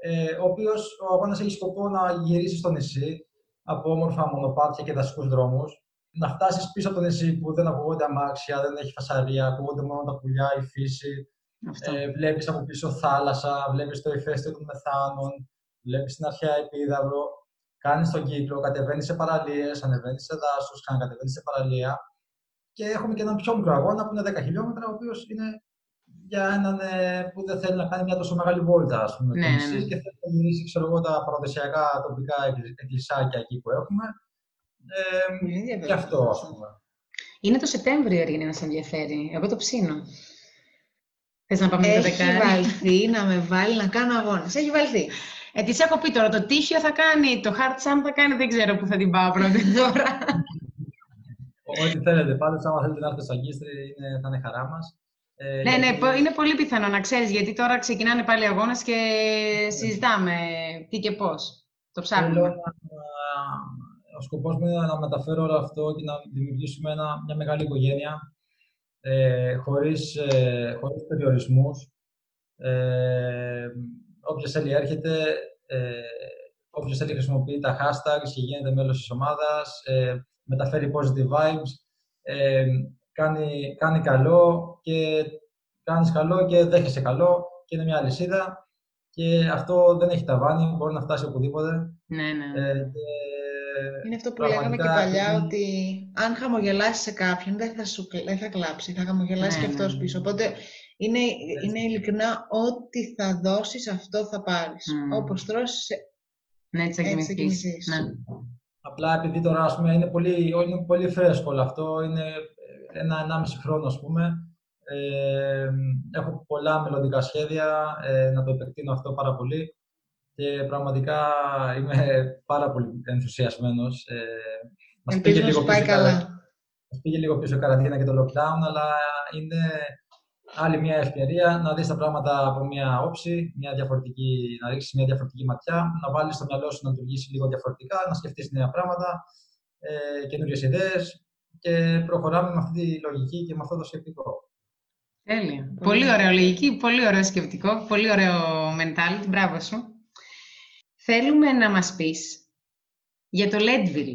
Ε, ο οποίος ο αγώνας έχει σκοπό να γυρίσει στο νησί από όμορφα μονοπάτια και δασικούς δρόμους, να φτάσεις πίσω από το νησί που δεν ακούγονται αμάξια, δεν έχει φασαρία, ακούγονται μόνο τα πουλιά, η φύση, ε, βλέπεις από πίσω θάλασσα, βλέπεις το ηφαίστειο των μεθάνων, βλέπεις την αρχαία επίδαυρο, κάνεις τον κύκλο, κατεβαίνεις σε παραλίες, ανεβαίνεις σε δάσος, κατεβαίνεις σε παραλία και έχουμε και έναν πιο μικρό αγώνα που είναι 10 χιλιόμετρα, ο οποίος είναι για έναν ε, που δεν θέλει να κάνει μια τόσο μεγάλη βόλτα, ας πούμε, ναι, ναι, ναι. και θέλει να γυρίσει, ξέρω εγώ, τα παραδοσιακά τοπικά εκκλησάκια εκεί που έχουμε. Ε, και αυτό, ας πούμε. Είναι το Σεπτέμβριο, Ερήνη, να σε ενδιαφέρει. Εγώ το ψήνω. Θες να πάμε Έχει το δεκάρι; Έχει βαλθεί να με βάλει να κάνω αγώνες. Έχει βαλθεί. Ε, της έχω πει τώρα, το τύχιο θα κάνει, το hard sum θα κάνει, δεν ξέρω πού θα την πάω πρώτη τώρα. Ό,τι θέλετε. Πάντως, άμα θέλετε να έρθετε στο Αγκίστρι, θα είναι χαρά μας. Ε, ναι, ναι, είναι πολύ πιθανό να ξέρεις, γιατί τώρα ξεκινάνε πάλι αγώνες και συζητάμε τι και πώς. Το ψάχνουμε. Ο σκοπός μου είναι να μεταφέρω όλο αυτό και να δημιουργήσουμε ένα, μια μεγάλη οικογένεια ε, χωρίς, ε, χωρίς περιορισμούς. Ε, όποιος θέλει έρχεται, ε, όποιος θέλει χρησιμοποιεί τα hashtags και γίνεται μέλος της ομάδας, ε, μεταφέρει positive vibes. ε, κάνει, κάνει καλό και κάνεις καλό και δέχεσαι καλό και είναι μια αλυσίδα και αυτό δεν έχει ταβάνι, μπορεί να φτάσει οπουδήποτε. Ναι, ναι. ναι. Ε, είναι αυτό που λέγαμε και παλιά, ότι αν χαμογελάσεις σε κάποιον, δεν θα, σου, δεν θα κλάψει, θα χαμογελάσει ναι, και αυτός ναι. πίσω. Οπότε είναι, είναι ειλικρινά ό,τι θα δώσεις, αυτό θα πάρεις. Mm. Όπως τρώσεις, ναι, έτσι θα κοιμηθείς. Ναι. Απλά επειδή τώρα ας πούμε, είναι, πολύ, είναι πολύ φρέσκο όλο αυτό, είναι ένα-ενάμιση χρόνο ας πούμε, ε, έχω πολλά μελλοντικά σχέδια ε, να το επεκτείνω αυτό πάρα πολύ και πραγματικά είμαι πάρα πολύ ενθουσιασμένος. Ε, μας πήγε λίγο πάει πίσω, καλά. Μας πήγε λίγο πίσω η καραντίνα και το lockdown, αλλά είναι άλλη μια ευκαιρία να δεις τα πράγματα από μια όψη, μια διαφορετική, να ρίξεις μια διαφορετική ματιά, να βάλεις στο μυαλό σου να λειτουργήσει λίγο διαφορετικά, να σκεφτείς νέα πράγματα, ε, καινούριες ιδέες και προχωράμε με αυτή τη λογική και με αυτό το σκεπτικό. Τέλεια. Πολύ, ωραίο λογική, πολύ ωραίο σκεπτικό, πολύ ωραίο mentality. Μπράβο σου. Θέλουμε να μας πεις για το Leadville.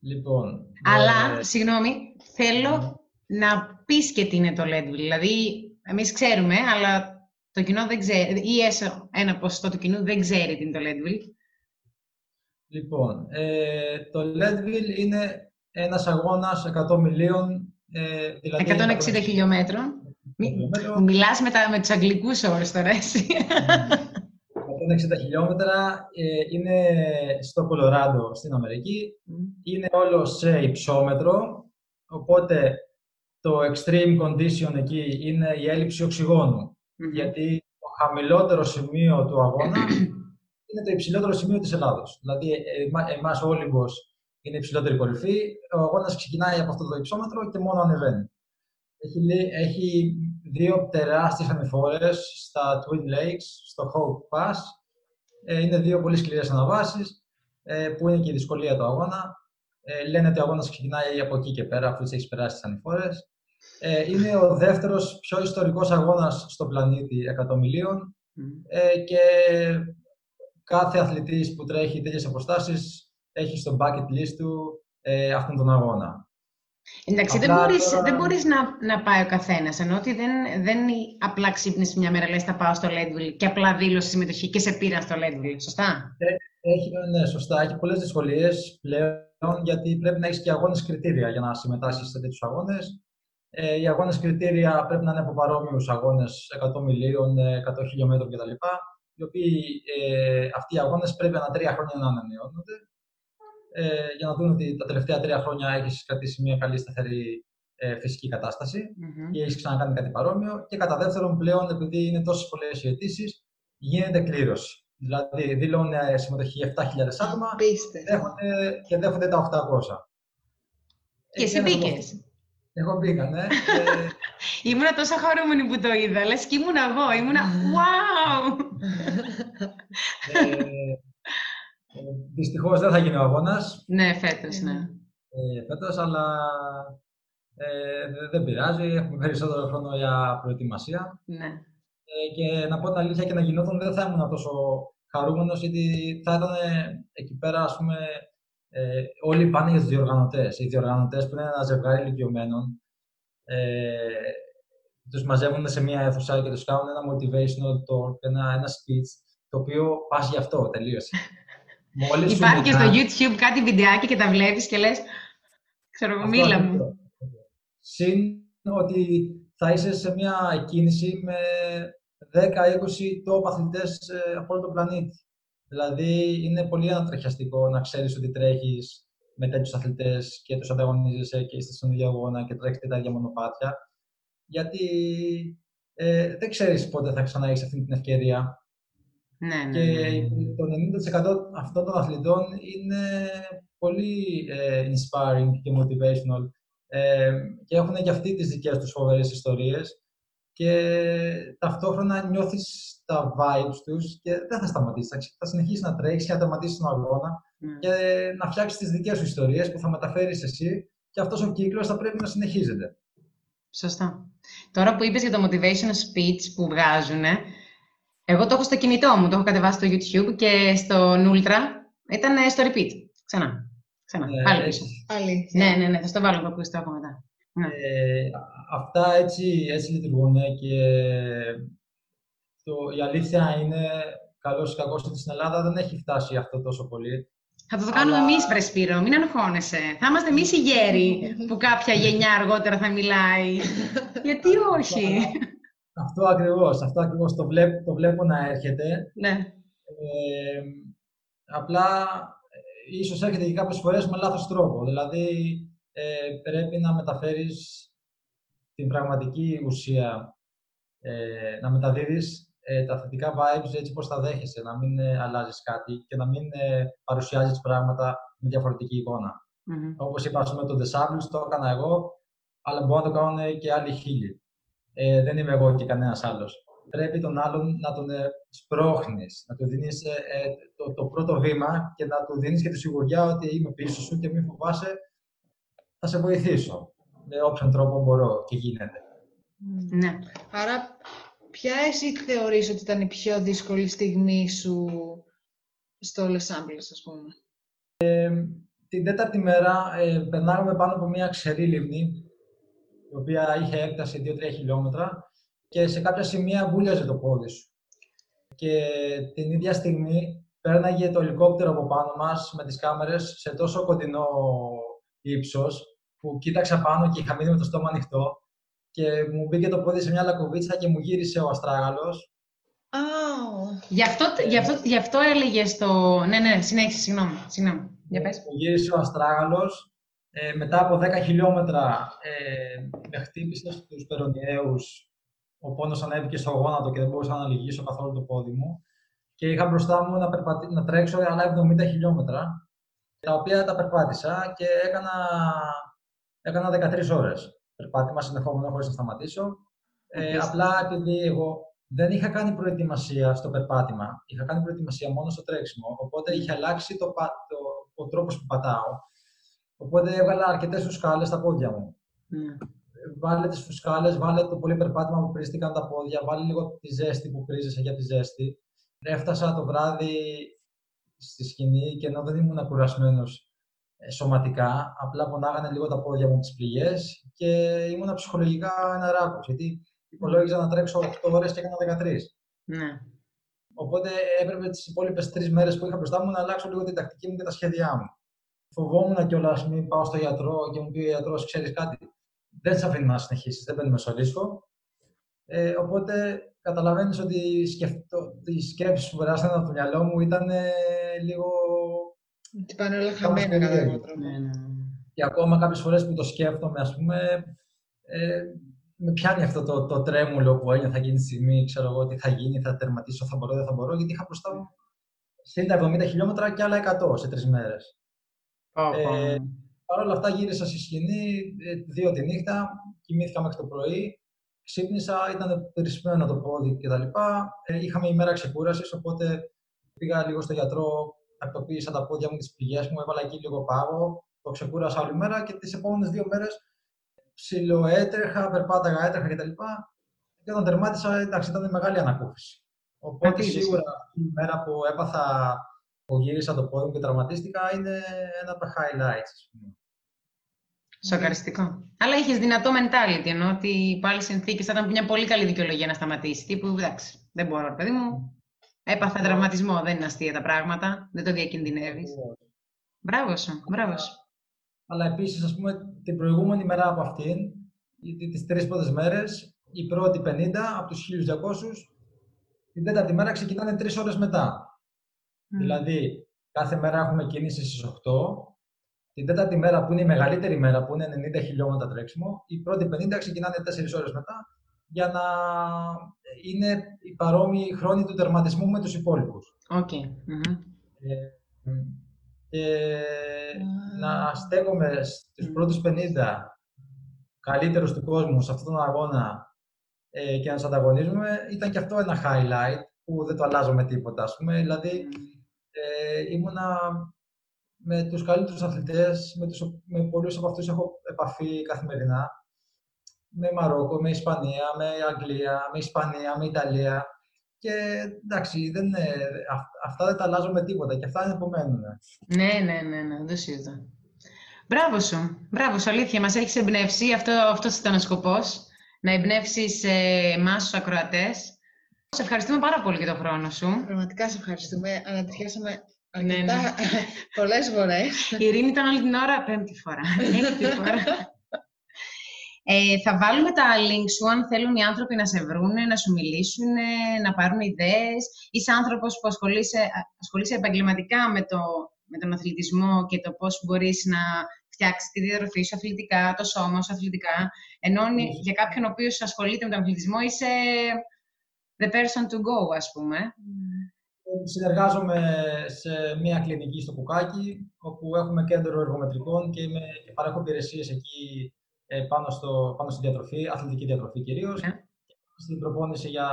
Λοιπόν... Αλλά, ε... συγγνώμη, θέλω να πεις και τι είναι το Leadville. Δηλαδή, εμείς ξέρουμε, αλλά το κοινό δεν ξέρει, ή ένα ποσοστό του κοινού δεν ξέρει τι είναι το Leadville. Λοιπόν, ε, το Leadville είναι ένας αγώνας 100 μιλίων 160 ε, χιλιόμετρων. Μιλάς με, τα, με τους αγγλικούς όρους τώρα, εσύ. 160 χιλιόμετρα ε, είναι στο Κολοράντο στην Αμερική. Είναι όλο σε υψόμετρο, οπότε το extreme condition εκεί είναι η έλλειψη Γιατί το χαμηλότερο σημείο του αγώνα είναι το υψηλότερο σημείο της Ελλάδος. Δηλαδή, ε, εμάς ο Όλυμπος είναι η υψηλότερη κορυφή. Ο αγώνας ξεκινάει από αυτό το υψόμετρο και μόνο ανεβαίνει. Έχει, έχει δύο τεράστιες ανηφόρες στα Twin Lakes, στο Hope Pass. Ε, είναι δύο πολύ σκληρές αναβάσεις, ε, που είναι και η δυσκολία του αγώνα. Ε, λένε ότι ο αγώνας ξεκινάει από εκεί και πέρα, αφού τις έχεις περάσει τις ανηφόρες. Ε, είναι ο δεύτερος πιο ιστορικός αγώνας στον πλανήτη εκατομμυλίων ε, και κάθε αθλητής που τρέχει τέτοιες αποστάσεις έχει στο bucket list του ε, αυτόν τον αγώνα. Εντάξει, δεν μπορείς, δεν μπορείς να, να πάει ο καθένας. Ενώ ότι δεν, δεν απλά ξύπνησες μια μέρα, λες θα πάω στο Leadville και απλά δήλωσες συμμετοχή και σε πήραν στο Leadville. Σωστά; Ε, έχει, ναι, σωστά. Έχει πολλές δυσκολίες πλέον γιατί πρέπει να έχεις και αγώνες κριτήρια για να συμμετάσχεις σε τέτοιους αγώνες. Ε, οι αγώνες κριτήρια πρέπει να είναι από παρόμοιους αγώνες 100 μιλίων, 100 χιλιόμετρων κτλ. Οι οποίοι ε, αυτοί οι αγώνες πρέπει ανά τρία χρόνια να ανανεώνονται ε, για να δουν ότι τα τελευταία τρία χρόνια έχεις κρατήσει μια καλή σταθερή ε, φυσική κατάσταση mm-hmm. και έχεις ξανακάνει κάτι παρόμοιο. Και κατά δεύτερον, πλέον, επειδή είναι τόσες πολλές οι αιτήσεις, γίνεται κλήρωση. Δηλαδή, δηλώνουν ε, συμμετοχή 7.000 άτομα δέχονται, και δέχονται τα 800. Και εσύ μπήκες. Εγώ μπήκα, ναι. Ήμουνα τόσο χαρούμενη που το είδα. Λες και ήμουν εγώ. Ήμουνα, wow! Ε, Δυστυχώς δεν θα γίνει ο αγώνας. Ναι, φέτος, ναι. Ε, φέτος, αλλά ε, δεν πειράζει. Έχουμε περισσότερο χρόνο για προετοιμασία. Ναι. Ε, και να πω την αλήθεια και να γινόταν δεν θα ήμουν τόσο χαρούμενος, γιατί θα ήταν εκεί πέρα, ας πούμε, ε, όλοι πάνε για τους διοργανωτές. Οι διοργανωτές που είναι ένα ζευγάρι ηλικιωμένων, ε, τους μαζεύουν σε μια αίθουσα και τους κάνουν ένα motivational talk, ένα, ένα speech, το οποίο πας γι' αυτό, τελείωσε. Μόλις Υπάρχει και στο YouTube κάτι βιντεάκι και τα βλέπεις και λες, ξέρω εγώ, μίλα μου. Συν ότι θα είσαι σε μια κίνηση με 10-20 top αθλητές ε, από όλο τον πλανήτη. Δηλαδή, είναι πολύ ανατρεχιαστικό να ξέρεις ότι τρέχεις με τέτοιους αθλητές και τους ανταγωνίζεσαι και είστε στον ίδιο αγώνα και τρέχετε τα ίδια μονοπάτια. Γιατί ε, δεν ξέρεις πότε θα ξανά έχει αυτή την ευκαιρία. Ναι, ναι, και ναι. το 90% αυτών των αθλητών είναι πολύ ε, inspiring και motivational ε, και έχουν και αυτοί τις δικές τους φοβερές ιστορίες και ταυτόχρονα νιώθεις τα vibes τους και δεν θα σταματήσεις. Θα συνεχίσεις να τρέχεις και να τερματίσεις τον αγώνα ναι. και να φτιάξεις τις δικές σου ιστορίες που θα μεταφέρεις εσύ και αυτός ο κύκλος θα πρέπει να συνεχίζεται. Σωστά. Τώρα που είπες για το motivational speech που βγάζουν, εγώ το έχω στο κινητό μου, το έχω κατεβάσει στο YouTube και στο Ultra. Ήταν στο repeat, ξανά. Ξανά, ναι, πάλι πίσω. Ναι, ναι, ναι, θα στο βάλω από το έχω μετά. Ναι. Ε, αυτά έτσι, έτσι λειτουργούν και το, η αλήθεια είναι, καλός ή κακός, ότι στην Ελλάδα δεν έχει φτάσει αυτό τόσο πολύ. Θα το, το κάνουμε εμείς, Βρεσπύρο, μην αγχώνεσαι. Θα είμαστε εμείς οι γέροι που κάποια γενιά αργότερα θα μιλάει. Γιατί όχι; Αυτό ακριβώς, αυτό ακριβώς το, βλέπω, το βλέπω να έρχεται. Ναι. Ε, απλά, ε, ίσως έρχεται και κάποιες φορές με λάθος τρόπο. Δηλαδή, ε, πρέπει να μεταφέρεις την πραγματική ουσία, ε, να μεταδίδεις ε, τα θετικά vibes έτσι πώς τα δέχεσαι, να μην ε, αλλάζεις κάτι και να μην ε, παρουσιάζεις πράγματα με διαφορετική εικόνα. Mm-hmm. Όπως είπα, με το The το έκανα εγώ, αλλά μπορεί να το κάνουν και άλλοι χίλιοι. Ε, δεν είμαι εγώ και κανένας άλλος. Πρέπει τον άλλον να τον ε, σπρώχνεις, να του δίνεις ε, ε, το, το, πρώτο βήμα και να του δίνεις και τη σιγουριά ότι είμαι πίσω σου και μην φοβάσαι, θα σε βοηθήσω με όποιον τρόπο μπορώ και γίνεται. Ναι. Άρα, ποια εσύ θεωρείς ότι ήταν η πιο δύσκολη στιγμή σου στο Λεσάμπλες, ας πούμε; Ε, την τέταρτη μέρα ε, περνάγαμε πάνω από μια ξερή λίμνη η οποία είχε έκταση 2-3 χιλιόμετρα και σε κάποια σημεία βούλιαζε το πόδι σου. Και την ίδια στιγμή πέρναγε το ελικόπτερο από πάνω μας με τις κάμερες σε τόσο κοντινό ύψος που κοίταξα πάνω και είχα μείνει με το στόμα ανοιχτό και μου μπήκε το πόδι σε μια λακκοβίτσα και μου γύρισε ο αστράγαλος. Oh. Γι, αυτό, γι, αυτό, γι' αυτό έλεγες το... Ναι, ναι, συνέχισε, συγγνώμη. συγγνώμη. Για πες. Μου γύρισε ο αστράγαλος ε, μετά από 10 χιλιόμετρα ε, με χτύπησε στους περονιαίους, ο πόνος ανέβηκε στο γόνατο και δεν μπορούσα να λυγίσω καθόλου το πόδι μου. Και είχα μπροστά μου να, περπατι... να τρέξω άλλα 70 χιλιόμετρα, τα οποία τα περπάτησα και έκανα, έκανα 13 ώρες. Περπάτημα συνεχόμενο χωρίς να σταματήσω. Ε, απλά επειδή εγώ δεν είχα κάνει προετοιμασία στο περπάτημα, είχα κάνει προετοιμασία μόνο στο τρέξιμο, οπότε είχε αλλάξει το, το, ο τρόπος που πατάω Οπότε έβγαλα αρκετές φουσκάλες στα πόδια μου. Mm. Βάλε τις φουσκάλες, βάλε το πολύ περπάτημα που πρίστηκαν τα πόδια, βάλε λίγο τη ζέστη που πρίζεσαι για τη ζέστη. Έφτασα το βράδυ στη σκηνή και ενώ δεν ήμουν κουρασμένος ε, σωματικά, απλά πονάγανε λίγο τα πόδια μου τις πληγές και ήμουν ψυχολογικά ένα ράκος. Γιατί υπολόγιζα να τρέξω 8 ώρες και έκανα 13. Ναι. Οπότε έπρεπε τις υπόλοιπες τρεις μέρες που είχα μπροστά μου να αλλάξω λίγο την τακτική μου και τα σχέδιά μου φοβόμουν κιόλας μην πάω στο γιατρό και μου πει ο γιατρός: Ξέρεις κάτι, δεν σε αφήνει να συνεχίσεις, δεν μπαίνουμε στο ρίσκο. Ε, οπότε καταλαβαίνεις ότι σκεφτώ, οι σκέψεις που περάσαν από το μυαλό μου ήταν ε, λίγο. Τι πάνε όλα χαμένα κατά κάποιο τρόπο. Ναι, ναι. Και ακόμα κάποιες φορές που το σκέφτομαι, ας πούμε, ε, με πιάνει αυτό το, το τρέμουλο που ένιωθα εκείνη τη στιγμή. Ξέρω εγώ τι θα γίνει, θα τερματίσω, θα μπορώ, δεν θα μπορώ, γιατί είχα μπροστά μου 60-70 χιλιόμετρα και άλλα 100 σε τρεις μέρες. Ε, Παρ' όλα αυτά γύρισα στη σκηνή, ε, δύο τη νύχτα, κοιμήθηκα μέχρι το πρωί, ξύπνησα, ήταν περισμένο το πόδι κτλ. Ε, είχαμε ημέρα ξεκούρασης, οπότε πήγα λίγο στο γιατρό, τακτοποίησα τα πόδια μου, τις πηγέ μου, έβαλα εκεί λίγο πάγο, το ξεκούρασα άλλη μέρα και τις επόμενες δύο μέρες ψιλοέτρεχα, περπάταγα, έτρεχα κτλ. Και όταν τερμάτισα, εντάξει, ήταν μεγάλη ανακούφιση. Οπότε σίγουρα η μέρα που έπαθα που γύρισα το πόδι μου και τραυματίστηκα είναι ένα από τα highlights, ας πούμε. Σοκαριστικό. Αλλά είχε δυνατό mentality, ενώ ότι πάλι συνθήκες θα ήταν μια πολύ καλή δικαιολογία να σταματήσει. Τύπου εντάξει, δεν μπορώ, παιδί μου. Έπαθα τραυματισμό, δεν είναι αστεία τα πράγματα. Δεν το διακινδυνεύεις. Μπράβο σου, μπράβο σου. Αλλά επίσης, ας πούμε, την προηγούμενη μέρα από αυτήν, τις τρεις πρώτες μέρες, η πρώτη 50 από τους 1200, την τέταρτη μέρα ξεκινάνε τρεις ώρες μετά. Δηλαδή, κάθε μέρα έχουμε κίνηση στις 8. Την τέταρτη μέρα, που είναι η μεγαλύτερη μέρα, που είναι 90 χιλιόμετρα τρέξιμο, οι πρώτοι 50 ξεκινάνε 4 ώρες μετά, για να είναι η παρόμοιοι χρόνοι του τερματισμού με τους υπόλοιπους. Okay. Ε, και να στέκομαι στους πρώτους 50 καλύτερους του κόσμου σε αυτόν τον αγώνα ε, και να τους ανταγωνίζουμε, ήταν και αυτό ένα highlight που δεν το αλλάζω με τίποτα, ας πούμε. Δηλαδή, ε, ήμουνα με τους καλύτερους αθλητές, με, τους, με πολλούς από αυτούς έχω επαφή καθημερινά. Με Μαρόκο, με Ισπανία, με Αγγλία, με Ισπανία, με Ιταλία. Και και εντάξει, δεν, αυτά δεν τα αλλάζω με τίποτα και αυτά είναι που μένουν. Ναι, ναι, ναι, ναι, δεν συζητώ. Μπράβο σου. Μπράβο σου, αλήθεια. Μας έχεις εμπνεύσει. Αυτό, αυτός ήταν ο σκοπός. Να εμπνεύσεις ε, εμάς τους ακροατές. Σε ευχαριστούμε πάρα πολύ για τον χρόνο σου. Πραγματικά σε ευχαριστούμε. Ανατριχιάσαμε αρκετά ναι, ναι. πολλές φορές. Η Ειρήνη ήταν όλη την ώρα πέμπτη φορά. Έκτη φορά. Ε, θα βάλουμε τα link σου αν θέλουν οι άνθρωποι να σε βρούνε, να σου μιλήσουν, να πάρουν ιδέες. Είσαι άνθρωπος που ασχολείσαι, ασχολείσαι επαγγελματικά με, το, με τον αθλητισμό και το πώς μπορείς να φτιάξεις τη διατροφή σου αθλητικά, το σώμα σου αθλητικά. Ενώ για κάποιον ο οποίος ασχολείται με τον αθλητισμό είσαι the person to go, ας πούμε. Συνεργάζομαι σε μια κλινική στο Κουκάκι, όπου έχουμε κέντρο εργομετρικών και, είμαι, και παρέχω υπηρεσίες εκεί ε, πάνω, στο, πάνω στη διατροφή, αθλητική διατροφή κυρίως, yeah. Ναι. στην προπόνηση για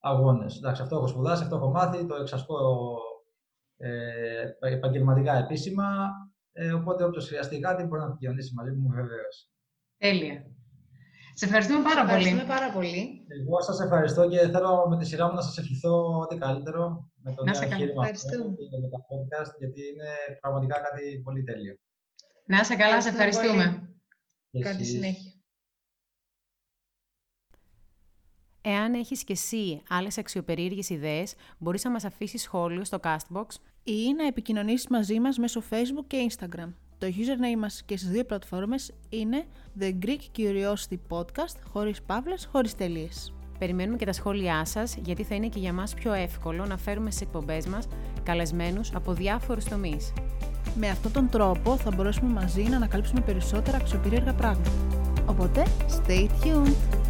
αγώνες. Αυτό έχω σπουδάσει, αυτό έχω μάθει, το εξασκώ ε, επαγγελματικά επίσημα. Ε, οπότε, όποιος χρειαστεί κάτι, μπορεί να επικοινωνήσει μαζί μου, βεβαίως. Τέλεια. Σε ευχαριστούμε πάρα πολύ. Ευχαριστούμε πάρα πολύ. Εγώ σας ευχαριστώ και θέλω με τη σειρά μου να σας ευχηθώ ό,τι καλύτερο με το νέο εγχείρημα αυτό και με τα podcast, γιατί είναι πραγματικά κάτι πολύ τέλειο. Να είσαι καλά, σε ευχαριστούμε. Καλή συνέχεια. Εάν έχεις και εσύ άλλες αξιοπερίεργες ιδέες, μπορείς να μας αφήσεις σχόλιο στο Castbox ή να επικοινωνήσεις μαζί μας μέσω Facebook και Instagram. Το username μας και στις δύο πλατφόρμες είναι The Greek Curiosity Podcast, χωρίς παύλες, χωρίς τελείες. Περιμένουμε και τα σχόλιά σας, γιατί θα είναι και για μας πιο εύκολο να φέρουμε στις εκπομπές μας καλεσμένους από διάφορους τομείς. Με αυτόν τον τρόπο θα μπορέσουμε μαζί να ανακαλύψουμε περισσότερα αξιοπερίεργα πράγματα. Οπότε, stay tuned!